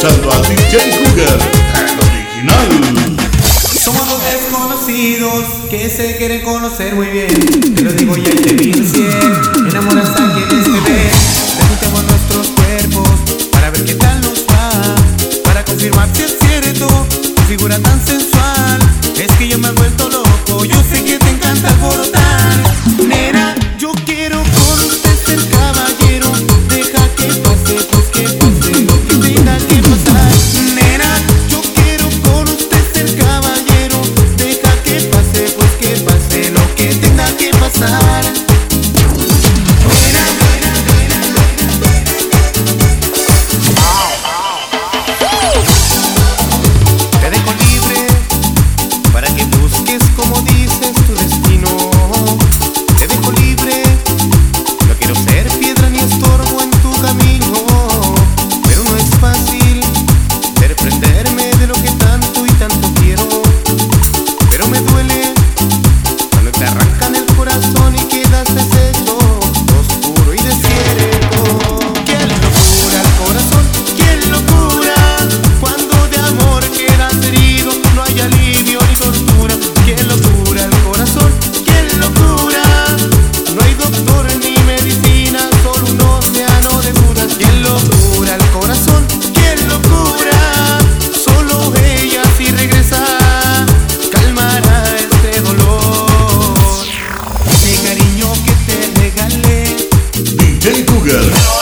Escuchando a DJ Hooker, el original. Somos dos desconocidos que se quieren conocer muy bien. Te lo digo ya y te vi cien. Enamoras a quienes te ven. Escuchamos nuestros cuerpos para ver qué tal nos va. Para confirmar si es cierto tu figura tan sensual. Es que yo me he vuelto loco. Yo sé que te encanta alborotar. que lo Google.